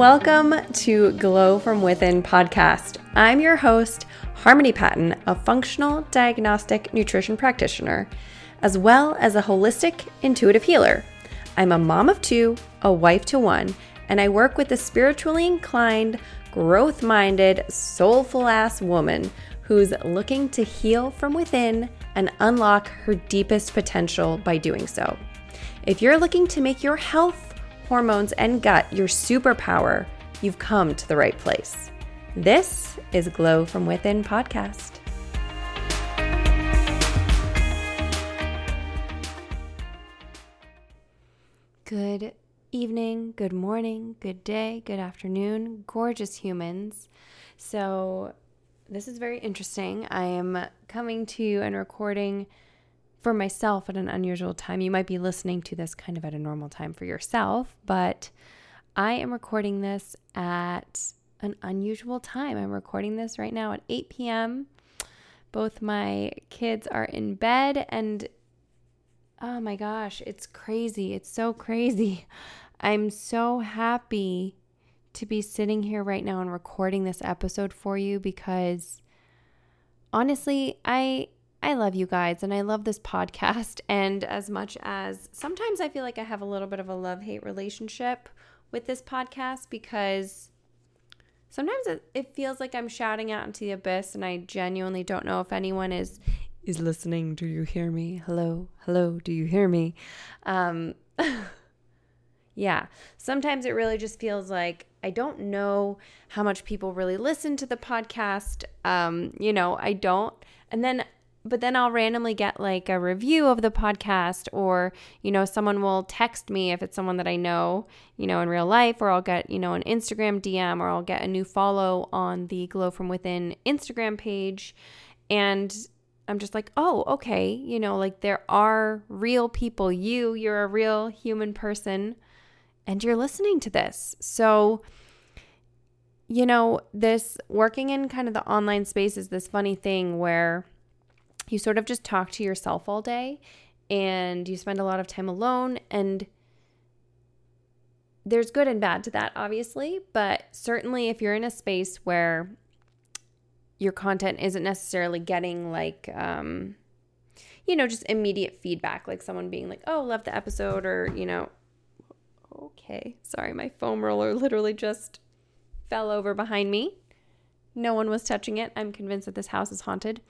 welcome to Glow from Within podcast. I'm your host, Harmony Patton, a functional diagnostic nutrition practitioner, as well as a holistic intuitive healer. I'm a mom of two, a wife to one, and I work with a spiritually inclined, growth minded, soulful ass woman who's looking to heal from within and unlock her deepest potential by doing so. If you're looking to make your health, hormones, and gut your superpower, you've come to the right place. This is Glow from Within podcast. Good evening, good morning, good day, good afternoon, gorgeous humans. So, this is very interesting. I am coming to you and recording for myself at an unusual time. You might be listening to this kind of at a normal time for yourself, but I am recording this at an unusual time. I'm recording this right now at 8 p.m. Both my kids are in bed, and oh my gosh, it's crazy. It's so crazy. I'm so happy to be sitting here right now and recording this episode for you because honestly, I I love you guys and I love this podcast. And as much as sometimes I feel like I have a little bit of a love hate relationship with this podcast because sometimes it, it, feels like I'm shouting out into the abyss and I genuinely don't know if anyone is is listening. Do you hear me? Hello, hello, do you hear me? Um, yeah, sometimes it really just feels like I don't know how much people really listen to the podcast. Um, you know, I don't. And then but then I'll randomly get like a review of the podcast, or, you know, someone will text me if it's someone that I know, you know, in real life, or I'll get, you know, an Instagram DM, or I'll get a new follow on the Glow from Within Instagram page. And I'm just like, oh, okay, you know, like there are real people. You, you're a real human person, and you're listening to this. So, you know, this working in kind of the online space is this funny thing where, you sort of just talk to yourself all day and you spend a lot of time alone and there's good and bad to that obviously but certainly if you're in a space where your content isn't necessarily getting like um you know just immediate feedback like someone being like oh love the episode or you know okay sorry my foam roller literally just fell over behind me. No one was touching it. I'm convinced that this house is haunted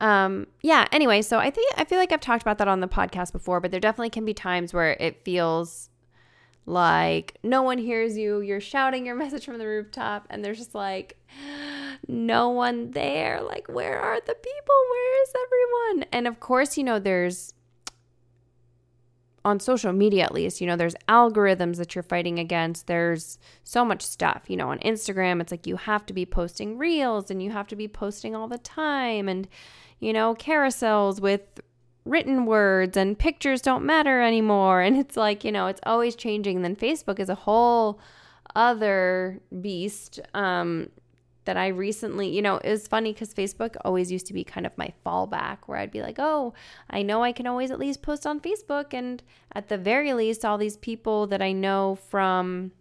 um, yeah, anyway, so I think I feel like I've talked about that on the podcast before, but there definitely can be times where it feels like no one hears you. You're shouting your message from the rooftop, and there's just like no one there. Like, where are the people? Where is everyone? And of course, you know, there's on social media at least, you know, there's algorithms that you're fighting against. There's so much stuff. You know, on Instagram, it's like you have to be posting reels and you have to be posting all the time. And, you know, carousels with written words and pictures don't matter anymore. And it's like, you know, it's always changing. And then Facebook is a whole other beast um, that I recently, you know, it was funny because Facebook always used to be kind of my fallback where I'd be like, oh, I know I can always at least post on Facebook. And at the very least, all these people that I know from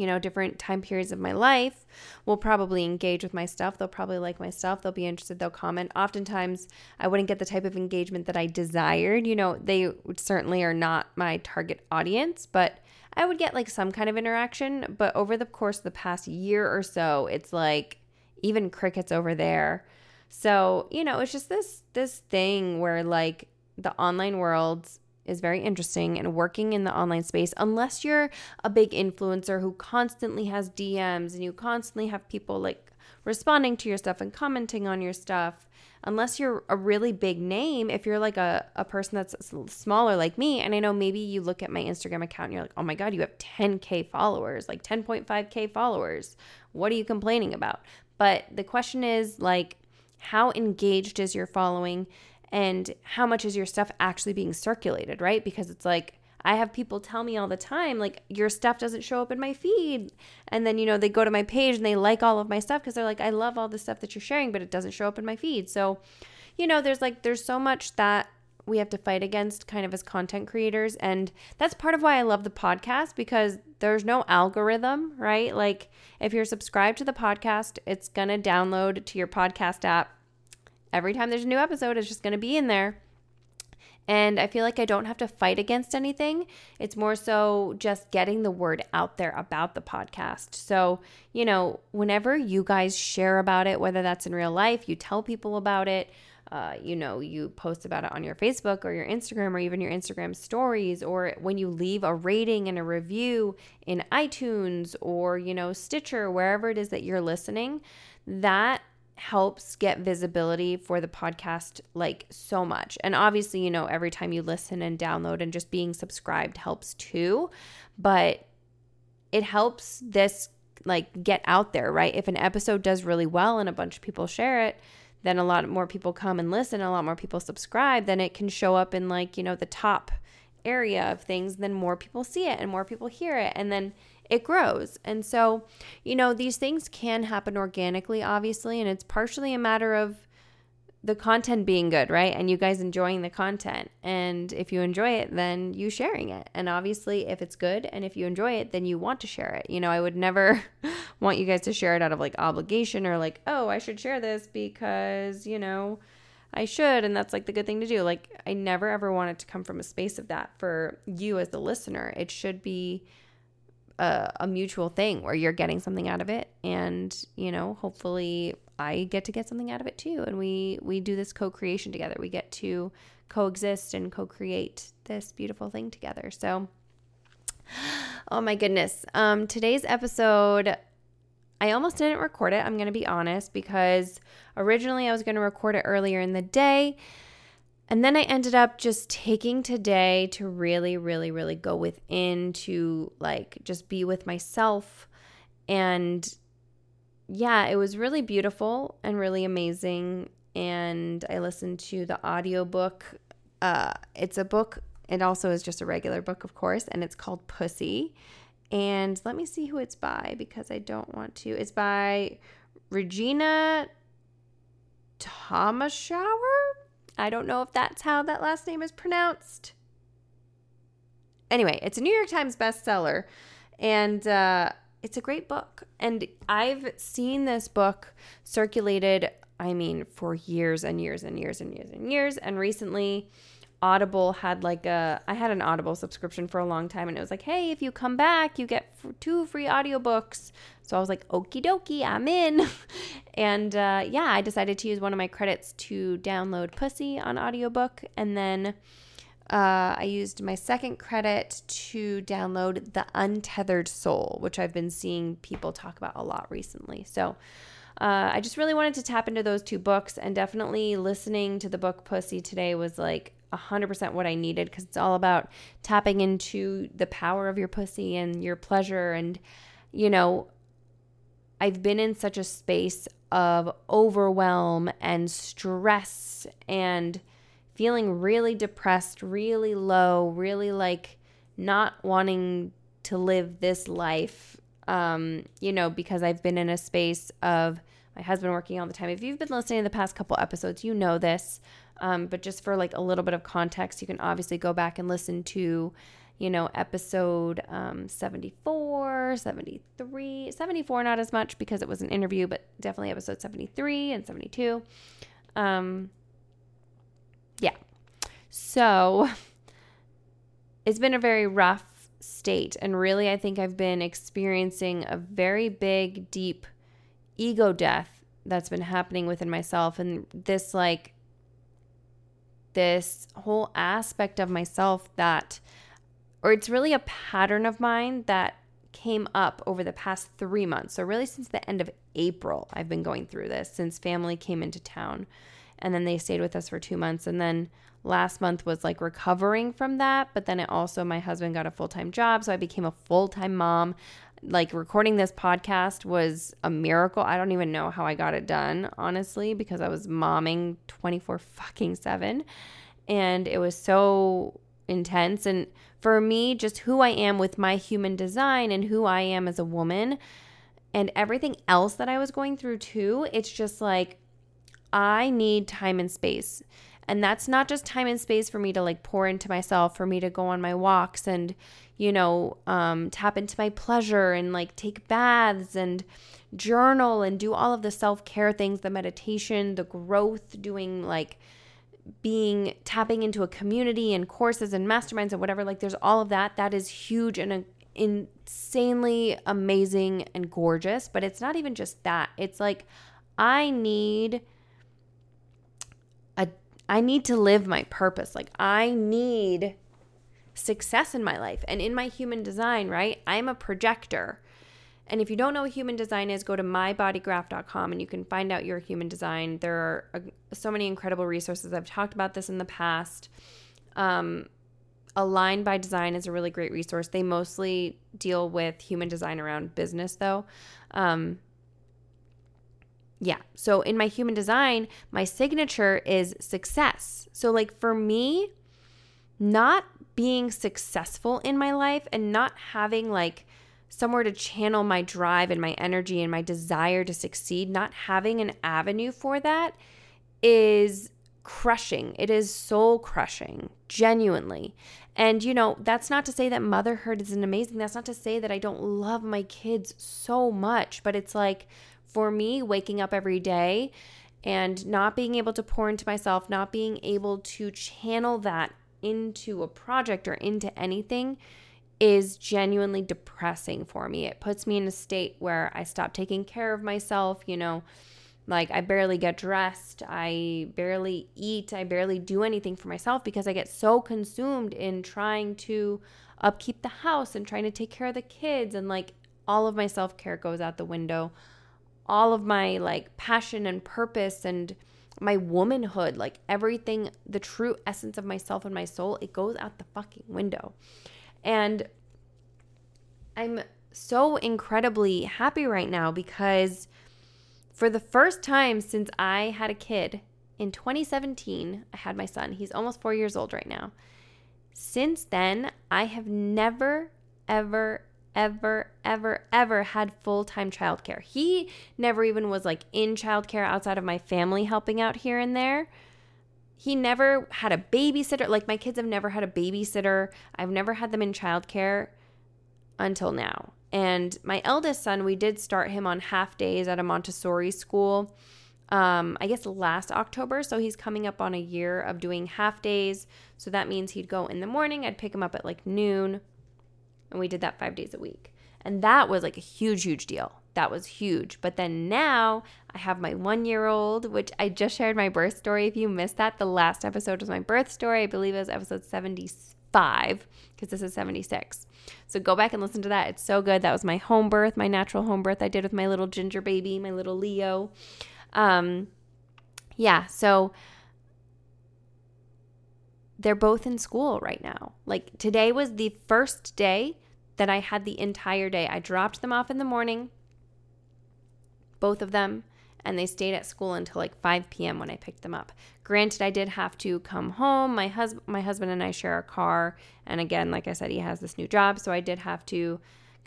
you know, different time periods of my life will probably engage with my stuff. They'll probably like my stuff. They'll be interested. They'll comment. Oftentimes, I wouldn't get the type of engagement that I desired. You know, they certainly are not my target audience, but I would get like some kind of interaction. But over the course of the past year or so, it's like even crickets over there. So, you know, it's just this this thing where like the online world is very interesting and working in the online space unless you're a big influencer who constantly has DMs and you constantly have people like responding to your stuff and commenting on your stuff. Unless you're a really big name if you're like a, a person that's smaller like me and i know maybe you look at my instagram account and you're like oh my god you have 10k followers like 10.5k followers. What are you complaining about? But the question is like how engaged is your following and how much is your stuff actually being circulated, right? Because it's like, I have people tell me all the time, like, your stuff doesn't show up in my feed. And then, you know, they go to my page and they like all of my stuff because they're like, I love all the stuff that you're sharing, but it doesn't show up in my feed. So, you know, there's like, there's so much that we have to fight against kind of as content creators. And that's part of why I love the podcast because there's no algorithm, right? Like if you're subscribed to the podcast, it's going to download to your podcast app. Every time there's a new episode, it's just going to be in there. And I feel like I don't have to fight against anything. It's more so just getting the word out there about the podcast. So, you know, whenever you guys share about it, whether that's in real life, you tell people about it, uh, you know, you post about it on your Facebook or your Instagram or even your Instagram stories, or when you leave a rating and a review in iTunes or, you know, Stitcher, wherever it is that you're listening, that helps get visibility for the podcast like so much. And obviously, you know, every time you listen and download and just being subscribed helps too, but it helps this like get out there, right? If an episode does really well and a bunch of people share it, then a lot more people come and listen, a lot more people subscribe, then it can show up in like, you know, the top area of things, then more people see it and more people hear it. And then it grows. And so, you know, these things can happen organically, obviously, and it's partially a matter of the content being good, right? And you guys enjoying the content. And if you enjoy it, then you sharing it. And obviously, if it's good and if you enjoy it, then you want to share it. You know, I would never want you guys to share it out of like obligation or like, oh, I should share this because, you know, I should. And that's like the good thing to do. Like, I never ever want it to come from a space of that for you as the listener. It should be a, a mutual thing where you're getting something out of it and you know hopefully i get to get something out of it too. And we we do this co-creation together. We get to coexist and co-create this beautiful thing together. So oh my goodness. Um today's episode I almost didn't record it, I'm going to be honest, because originally I was going to record it earlier in the day. And then I ended up just taking today to really, really, really go within to like just be with myself. And yeah, it was really beautiful and really amazing. And I listened to the audiobook. Uh, it's a book, it also is just a regular book, of course, and it's called Pussy. And let me see who it's by because I don't want to. It's by Regena Thomashauer. I don't know if that's how that last name is pronounced. Anyway, it's a New York Times bestseller, and uh, it's a great book. And I've seen this book circulated, I mean, for years and years and years and years and years. And recently, Audible had like a I had an Audible subscription for a long time and it was like, "Hey, if you come back, you get two free audiobooks." So I was like, "Okie dokie, I'm in." and uh, yeah, I decided to use one of my credits to download Pussy on audiobook and then uh, I used my second credit to download The Untethered Soul, which I've been seeing people talk about a lot recently. So uh, I just really wanted to tap into those two books, and definitely listening to the book Pussy today was like 100% what I needed because it's all about tapping into the power of your pussy and your pleasure. And, you know, I've been in such a space of overwhelm and stress and feeling really depressed, really low, really like not wanting to live this life, um, you know, because I've been in a space of my husband working all the time. If you've been listening to the past couple episodes, you know this. Um, but just for like a little bit of context, you can obviously go back and listen to, you know, episode um, 74, 73, 74, not as much because it was an interview, but definitely episode 73 and 72. Um, yeah. So it's been a very rough state. And really, I think I've been experiencing a very big, deep ego death that's been happening within myself. And this, like, this whole aspect of myself that, or it's really a pattern of mine that came up over the past three months. So, really, since the end of April, I've been going through this since family came into town. And then they stayed with us for two months. And then last month was like recovering from that. But then it also, my husband got a full time job. So I became a full time mom. Like recording this podcast was a miracle. I don't even know how I got it done, honestly, because I was momming 24 fucking 7 and it was so intense and for me just who I am with my human design and who I am as a woman and everything else that I was going through too, it's just like I need time and space. And that's not just time and space for me to like pour into myself, for me to go on my walks and, you know, um, tap into my pleasure and like take baths and journal and do all of the self care things, the meditation, the growth, doing like being tapping into a community and courses and masterminds and whatever. Like, there's all of that. That is huge and a, insanely amazing and gorgeous. But it's not even just that. It's like, I need I need to live my purpose. Like, I need success in my life. And in my human design, right? I'm a projector. And if you don't know what human design is, go to mybodygraph.com and you can find out your human design. There are uh, so many incredible resources. I've talked about this in the past. Um, Align by Design is a really great resource. They mostly deal with human design around business, though. Um, yeah. So in my human design, my signature is success. So, like for me, not being successful in my life and not having like somewhere to channel my drive and my energy and my desire to succeed, not having an avenue for that is crushing. It is soul crushing, genuinely. And, you know, that's not to say that motherhood isn't amazing. That's not to say that I don't love my kids so much, but it's like, for me, waking up every day and not being able to pour into myself, not being able to channel that into a project or into anything is genuinely depressing for me. It puts me in a state where I stop taking care of myself, you know, like I barely get dressed, I barely eat, I barely do anything for myself because I get so consumed in trying to upkeep the house and trying to take care of the kids. And like all of my self-care goes out the window. All of my like passion and purpose and my womanhood, like everything, the true essence of myself and my soul, it goes out the fucking window. And I'm so incredibly happy right now because for the first time since I had a kid in 2017, I had my son. He's almost four years old right now. Since then, I have never, ever, ever, ever, ever had full time childcare. He never even was like in childcare outside of my family helping out here and there. He never had a babysitter. Like my kids have never had a babysitter. I've never had them in childcare until now. And my eldest son, we did start him on half days at a Montessori school. Um, I guess last October. So he's coming up on a year of doing half days. So that means he'd go in the morning. I'd pick him up at like noon and we did that five days a week. And that was like a huge, huge deal. That was huge. But then now I have my one year old, which I just shared my birth story. If you missed that, the last episode was my birth story. I believe it was episode 75 because this is 76. So go back and listen to that. It's so good. That was my home birth, my natural home birth I did with my little ginger baby, my little Leo. Um, yeah, so they're both in school right now. Like today was the first day that I had the entire day. I dropped them off in the morning, both of them, and they stayed at school until like 5 p.m. when I picked them up. Granted, I did have to come home. My husband, my husband and I share a car, and again, like I said, he has this new job, so I did have to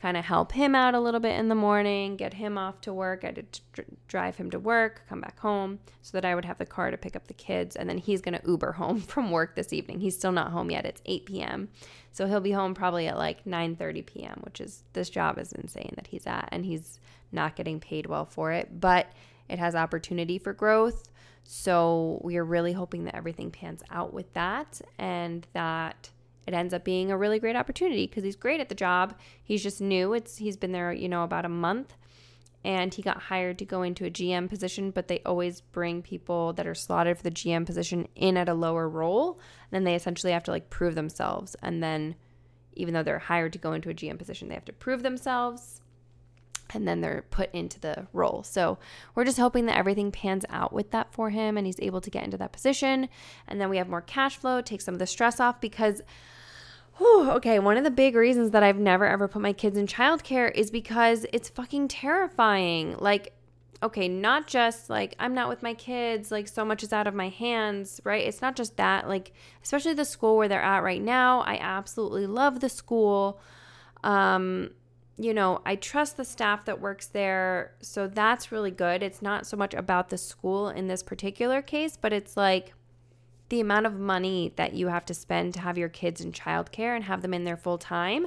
kind of help him out a little bit in the morning, get him off to work. I did drive him to work, come back home so that I would have the car to pick up the kids. And then he's to Uber home from work this evening. He's still not home yet. It's 8 p.m. So he'll be home probably at like 9:30 p.m., which is this job is insane that he's at and he's not getting paid well for it, but it has opportunity for growth. So we are really hoping that everything pans out with that and that it ends up being a really great opportunity because he's great at the job. He's just new. It's he's been there, you know, about a month and he got hired to go into a GM position, but they always bring people that are slotted for the GM position in at a lower role. And then they essentially have to like prove themselves. And then even though they're hired to go into a GM position, they have to prove themselves and then they're put into the role. So we're just hoping that everything pans out with that for him and he's able to get into that position. And then we have more cash flow, take some of the stress off because Whew, okay, one of the big reasons that I've never ever put my kids in childcare is because it's fucking terrifying. Like, okay, not just like I'm not with my kids, like so much is out of my hands, right? It's not just that, like, especially the school where they're at right now. I absolutely love the school. Um, you know, I trust the staff that works there. So that's really good. It's not so much about the school in this particular case, but it's like, the amount of money that you have to spend to have your kids in childcare and have them in there full time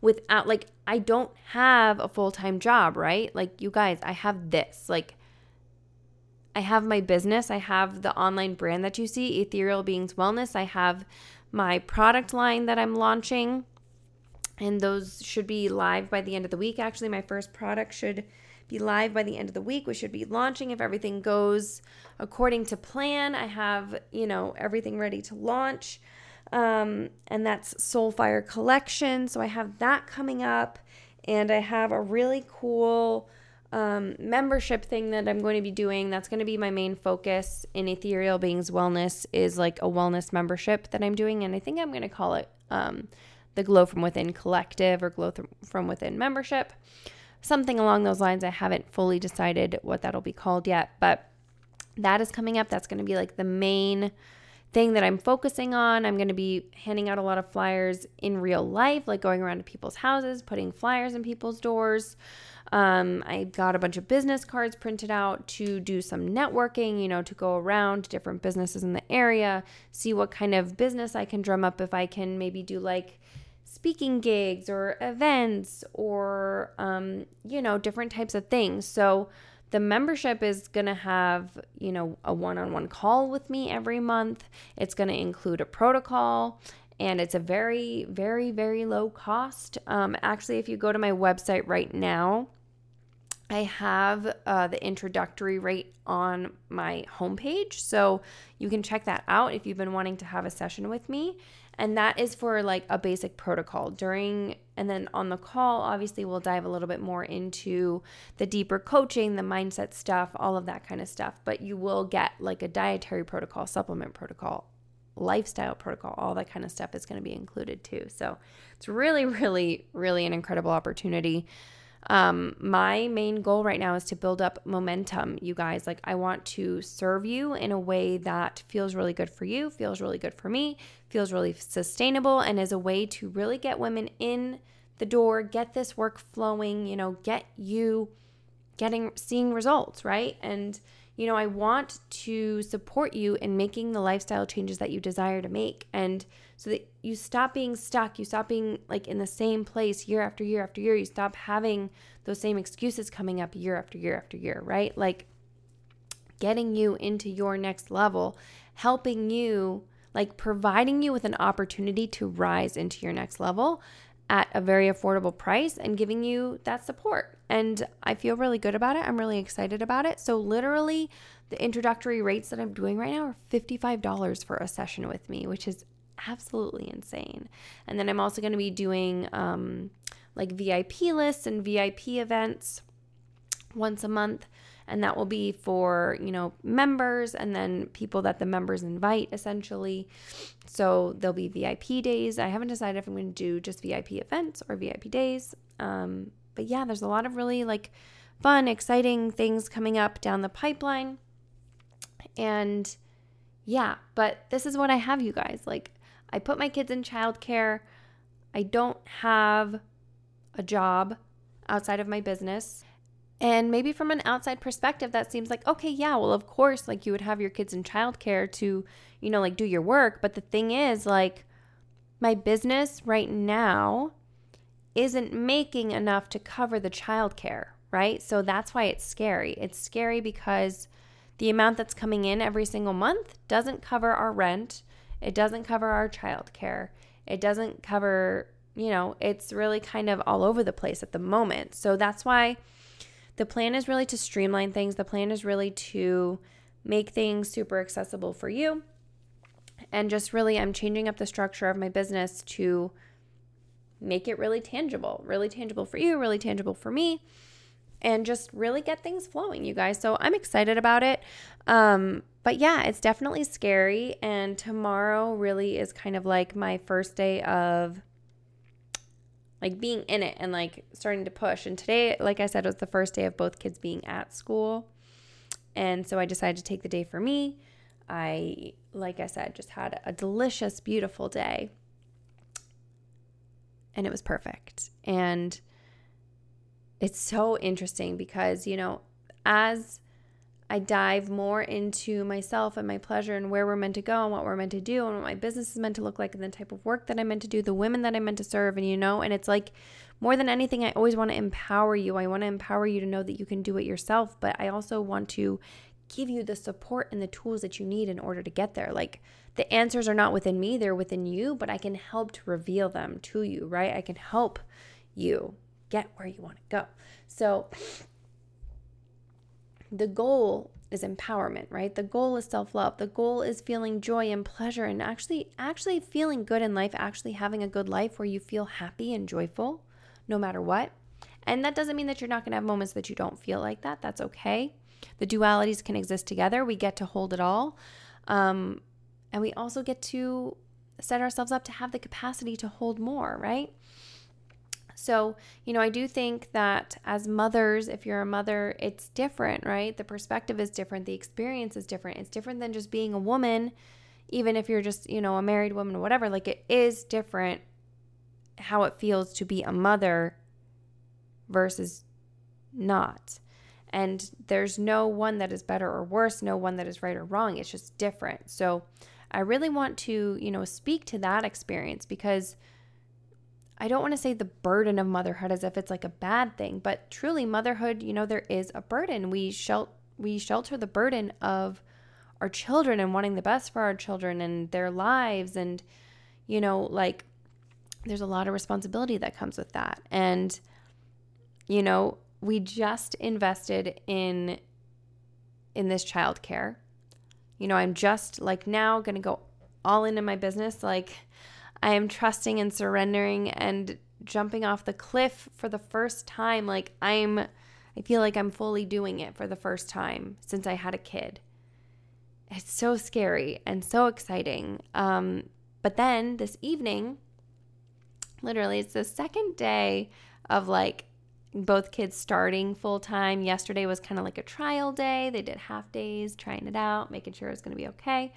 without like I don't have a full-time job, right? Like you guys, I have this. Like I have my business, I have the online brand that you see, Ethereal Beings Wellness. I have my product line that I'm launching and those should be live by the end of the week. Actually, my first product should be live by the end of the week. We should be launching if everything goes according to plan. I have, you know, everything ready to launch. Um, and that's Soulfire Collection. So I have that coming up. And I have a really cool um, membership thing that I'm going to be doing. That's going to be my main focus in Ethereal Beings Wellness is like a wellness membership that I'm doing. And I think I'm going to call it um, the Glow From Within Collective or Glow From Within membership something along those lines. I haven't fully decided what that'll be called yet, but that is coming up. That's going to be like the main thing that I'm focusing on. I'm going to be handing out a lot of flyers in real life, like going around to people's houses, putting flyers in people's doors. Um, I got a bunch of business cards printed out to do some networking, you know, to go around different businesses in the area, see what kind of business I can drum up if I can maybe do like speaking gigs or events or, um, you know, different types of things. So the membership is going to have, you know, a one on one call with me every month. It's going to include a protocol and it's a very, very, very low cost. Um, actually, if you go to my website right now, I have uh, the introductory rate on my homepage. So you can check that out if you've been wanting to have a session with me and that is for like a basic protocol. During and then on the call obviously we'll dive a little bit more into the deeper coaching the mindset stuff all of that kind of stuff. But you will get like a dietary protocol supplement protocol lifestyle protocol all that kind of stuff is going to be included too. So it's really really really an incredible opportunity um, my main goal right now is to build up momentum, you guys. Like, I want to serve you in a way that feels really good for you, feels really good for me, feels really sustainable, and is a way to really get women in the door, get this work flowing, you know, get you getting, seeing results, right? And, you know, I want to support you in making the lifestyle changes that you desire to make. And so that you stop being stuck, you stop being like in the same place year after year after year. You stop having those same excuses coming up year after year after year, right? Like getting you into your next level, helping you, like providing you with an opportunity to rise into your next level at a very affordable price and giving you that support. And I feel really good about it. I'm really excited about it. So, literally, the introductory rates that I'm doing right now are $55 for a session with me, which is absolutely insane. And then I'm also going to be doing um, like VIP lists and VIP events once a month. And that will be for you know members and then people that the members invite essentially. So there'll be vip days. I haven't decided if i'm going to do just vip events or vip days. Um, but yeah there's a lot of really like fun exciting things coming up down the pipeline. And yeah but this is what i have you guys. Like i put my kids in childcare i don't have a job outside of my business and maybe from an outside perspective, that seems like, okay, yeah, well, of course, like you would have your kids in childcare to, you know, like do your work. But the thing is, like, my business right now isn't making enough to cover the childcare, right? So that's why it's scary. It's scary because the amount that's coming in every single month doesn't cover our rent, it doesn't cover our childcare, it doesn't cover, you know, it's really kind of all over the place at the moment. So that's why the plan is really to streamline things. The plan is really to make things super accessible for you. And just really, I'm changing up the structure of my business to make it really tangible, really tangible for you, really tangible for me, and just really get things flowing, you guys. So I'm excited about it. Um, but yeah, it's definitely scary. And tomorrow really is kind of like my first day of like being in it and like starting to push. And today, like I said, was the first day of both kids being at school. And so I decided to take the day for me. I, like I said, just had a delicious, beautiful day. And it was perfect. And it's so interesting because, you know, as I dive more into myself and my pleasure and where we're meant to go and what we're meant to do and what my business is meant to look like and the type of work that I'm meant to do, the women that I'm meant to serve, and you know, and it's like more than anything, I always want to empower you. I want to empower you to know that you can do it yourself, but I also want to give you the support and the tools that you need in order to get there. Like the answers are not within me, they're within you, but I can help to reveal them to you, right? I can help you get where you want to go. So the goal is empowerment, right? The goal is self-love. The goal is feeling joy and pleasure and actually actually feeling good in life, actually having a good life where you feel happy and joyful no matter what. And that doesn't mean that you're not going to have moments that you don't feel like that. That's okay. The dualities can exist together. We get to hold it all. Um, and we also get to set ourselves up to have the capacity to hold more, right? So, you know, I do think that as mothers, if you're a mother, it's different, right? The perspective is different, the experience is different. It's different than just being a woman, even if you're just, you know, a married woman or whatever. Like, it is different how it feels to be a mother versus not. And there's no one that is better or worse, no one that is right or wrong. It's just different. So, I really want to, you know, speak to that experience because I don't want to say the burden of motherhood as if it's like a bad thing, but truly motherhood, you know, there is a burden. We we shelter the burden of our children and wanting the best for our children and their lives and you know, like there's a lot of responsibility that comes with that. And you know, we just invested in in this childcare. You know, I'm just like now going to go all into my business like I am trusting and surrendering and jumping off the cliff for the first time. Like I'm, I feel like I'm fully doing it for the first time since I had a kid. It's so scary and so exciting. Um, but then this evening, literally, it's the second day of like both kids starting full time. Yesterday was kind of like a trial day. They did half days, trying it out, making sure it was going to be okay.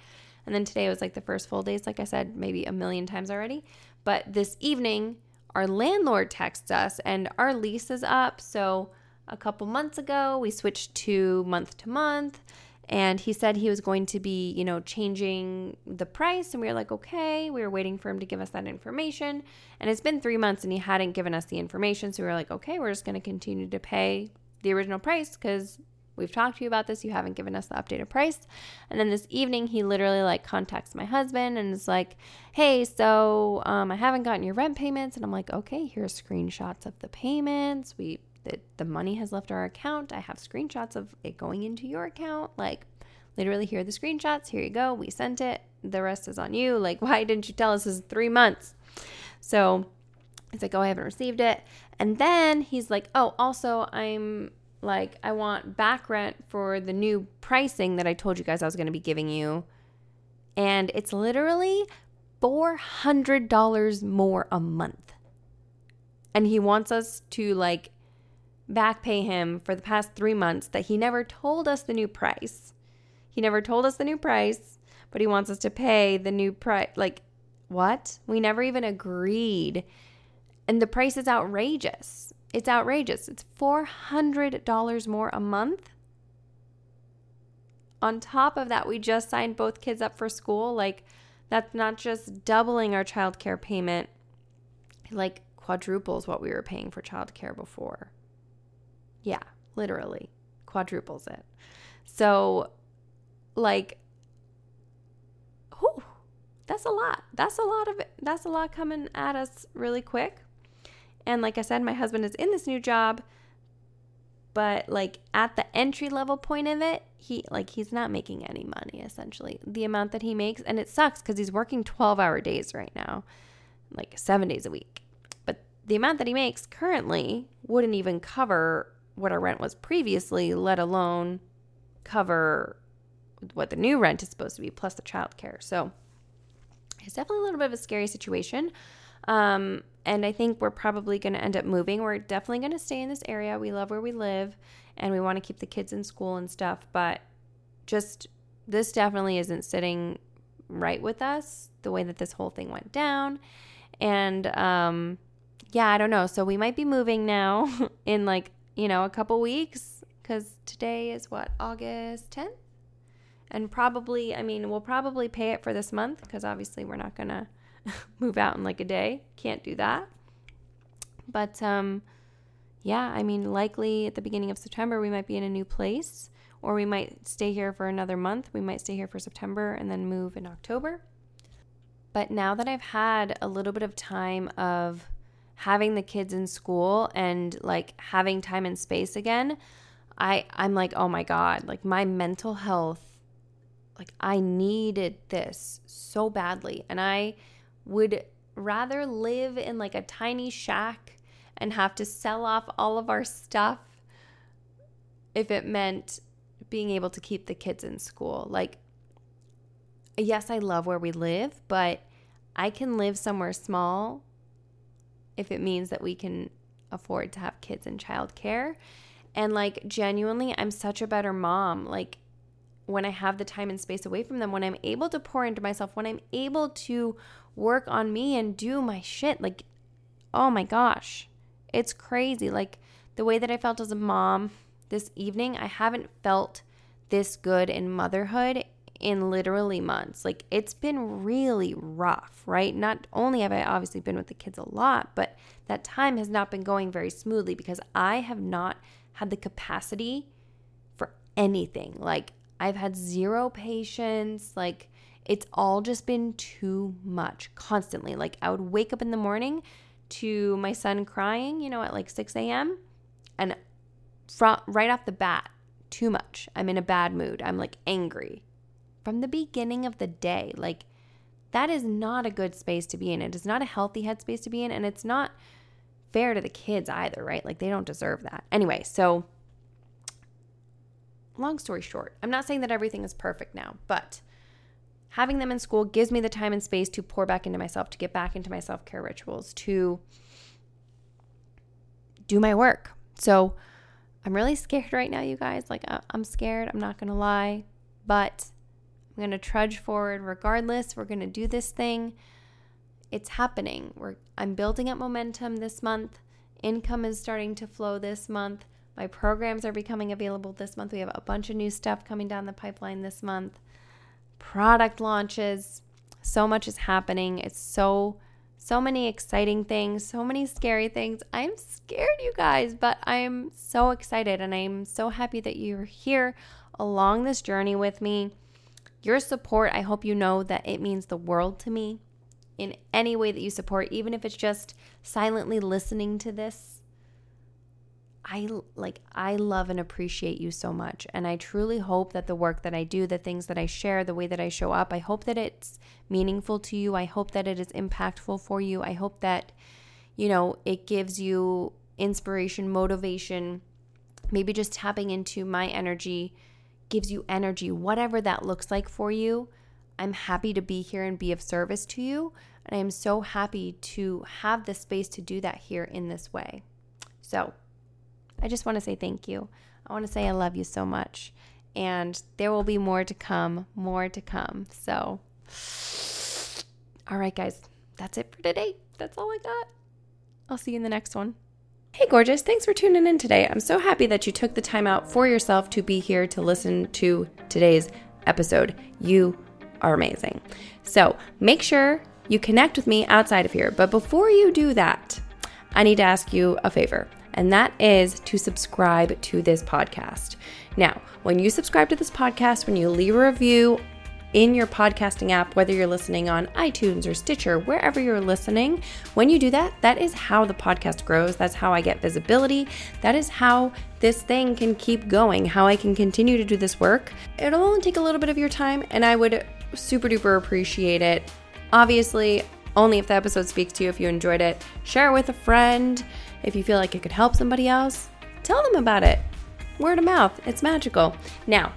And then today was like the first full days, like I said, maybe a million times already. But this evening, our landlord texts us and our lease is up. So a couple months ago, we switched to month to month. And he said he was going to be, you know, changing the price. And we were like, okay. We were waiting for him to give us that information. And it's been three months and he hadn't given us the information. So we were like, okay, we're just going to continue to pay the original price because We've talked to you about this. You haven't given us the updated price. And then this evening, he literally like contacts my husband and is like, hey, so um, I haven't gotten your rent payments. And I'm like, okay, here's screenshots of the payments. We, the, the money has left our account. I have screenshots of it going into your account. Like, literally, here are the screenshots. Here you go. We sent it. The rest is on you. Like, why didn't you tell us this is three months? So he's like, oh, I haven't received it. And then he's like, oh, also, I'm like I want back rent for the new pricing that I told you guys I was going to be giving you. And it's literally $400 more a month. And he wants us to like back pay him for the past 3 months that he never told us the new price. He never told us the new price, but he wants us to pay the new price like what? We never even agreed. And the price is outrageous. It's outrageous. It's $400 more a month. On top of that, we just signed both kids up for school. Like, that's not just doubling our childcare payment, like quadruples what we were paying for childcare before. Yeah, literally quadruples it. So, like, whew, that's a lot. That's a lot of. That's a lot coming at us really quick. And like I said, my husband is in this new job, but like at the entry level point of it, he like he's not making any money essentially. The amount that he makes and it sucks cuz he's working 12-hour days right now, like 7 days a week. But the amount that he makes currently wouldn't even cover what our rent was previously, let alone cover what the new rent is supposed to be plus the childcare. So, it's definitely a little bit of a scary situation. Um, and I think we're probably going to end up moving. We're definitely going to stay in this area. We love where we live and we want to keep the kids in school and stuff. But just this definitely isn't sitting right with us the way that this whole thing went down. And um, yeah, I don't know. So we might be moving now in like, you know, a couple weeks because today is what, August 10th? And probably, I mean, we'll probably pay it for this month because obviously we're not going to move out in like a day. Can't do that. But um, yeah, I mean, likely at the beginning of September, we might be in a new place or we might stay here for another month. We might stay here for September and then move in October. But now that I've had a little bit of time of having the kids in school and like having time and space again, I I'm like, "Oh my god, like my mental health like I needed this so badly and I would rather live in like a tiny shack and have to sell off all of our stuff if it meant being able to keep the kids in school. Like yes, I love where we live, but I can live somewhere small if it means that we can afford to have kids in childcare. And like genuinely, I'm such a better mom. Like when I have the time and space away from them, when I'm able to pour into myself, when I'm able to work on me and do my shit, like, oh my gosh, it's crazy. Like the way that I felt as a mom this evening, I haven't felt this good in motherhood in literally months. Like it's been really rough, right? Not only have I obviously been with the kids a lot, but that time has not been going very smoothly because I have not had the capacity for anything. Like I've had zero patience. Like it's all just been too much constantly. Like I would wake up in the morning to my son crying, you know, at like 6 a.m. And from right off the bat, too much. I'm in a bad mood. I'm like angry from the beginning of the day. Like, that is not a good space to be in. It is not a healthy headspace to be in. And it's not fair to the kids either, right? Like, they don't deserve that. Anyway, so long story short, I'm not saying that everything is perfect now, but having them in school gives me the time and space to pour back into myself, to get back into my self care rituals, to do my work. So, I'm really scared right now, you guys. Like, I'm scared. I'm not going to lie. But I'm going to trudge forward regardless. We're going to do this thing. It's happening. We're, I'm building up momentum this month. Income is starting to flow this month. My programs are becoming available this month. We have a bunch of new stuff coming down the pipeline this month. Product launches. So much is happening. It's so, so many exciting things, so many scary things. I'm scared, you guys, but I'm so excited and I'm so happy that you're here along this journey with me. Your support, I hope you know that it means the world to me in any way that you support, even if it's just silently listening to this. I like I love and appreciate you so much and I truly hope that the work that I do, the things that I share, the way that I show up, I hope that it's meaningful to you. I hope that it is impactful for you. I hope that you know, it gives you inspiration, motivation, maybe just tapping into my energy gives you energy, whatever that looks like for you. I'm happy to be here and be of service to you. And I am so happy to have the space to do that here in this way. So I just want to say thank you. I want to say I love you so much. And there will be more to come, more to come. So, all right, guys, that's it for today. That's all I got. I'll see you in the next one. Hey, gorgeous, thanks for tuning in today. I'm so happy that you took the time out for yourself to be here to listen to today's episode. You are amazing. So make sure you connect with me outside of here. But before you do that, I need to ask you a favor, and that is to subscribe to this podcast. Now, when you subscribe to this podcast, when you leave a review in your podcasting app, whether you're listening on iTunes or Stitcher, wherever you're listening, when you do that, that is how the podcast grows. That's how I get visibility. That is how this thing can keep going, how I can continue to do this work. It'll only take a little bit of your time, and I would super duper appreciate it. Obviously, only if the episode speaks to you, if you enjoyed it. Share it with a friend. If you feel like it could help somebody else, tell them about it. Word of mouth, it's magical. Now,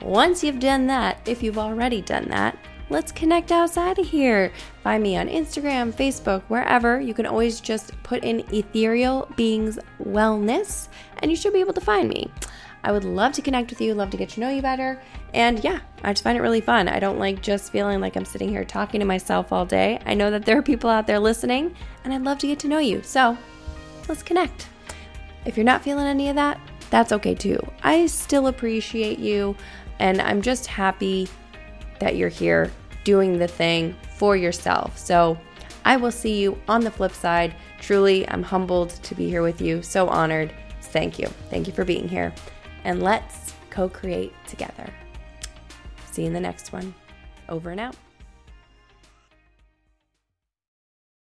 once you've done that, if you've already done that, let's connect outside of here. Find me on Instagram, Facebook, wherever. You can always just put in Ethereal Beings Wellness and you should be able to find me. I would love to connect with you, love to get to know you better. And yeah, I just find it really fun. I don't like just feeling like I'm sitting here talking to myself all day. I know that there are people out there listening and I'd love to get to know you. So let's connect. If you're not feeling any of that, that's okay too. I still appreciate you, and I'm just happy that you're here doing the thing for yourself. So I will see you on the flip side. Truly, I'm humbled to be here with you. So honored. Thank you. Thank you for being here. And let's co create together. See you in the next one. Over and out.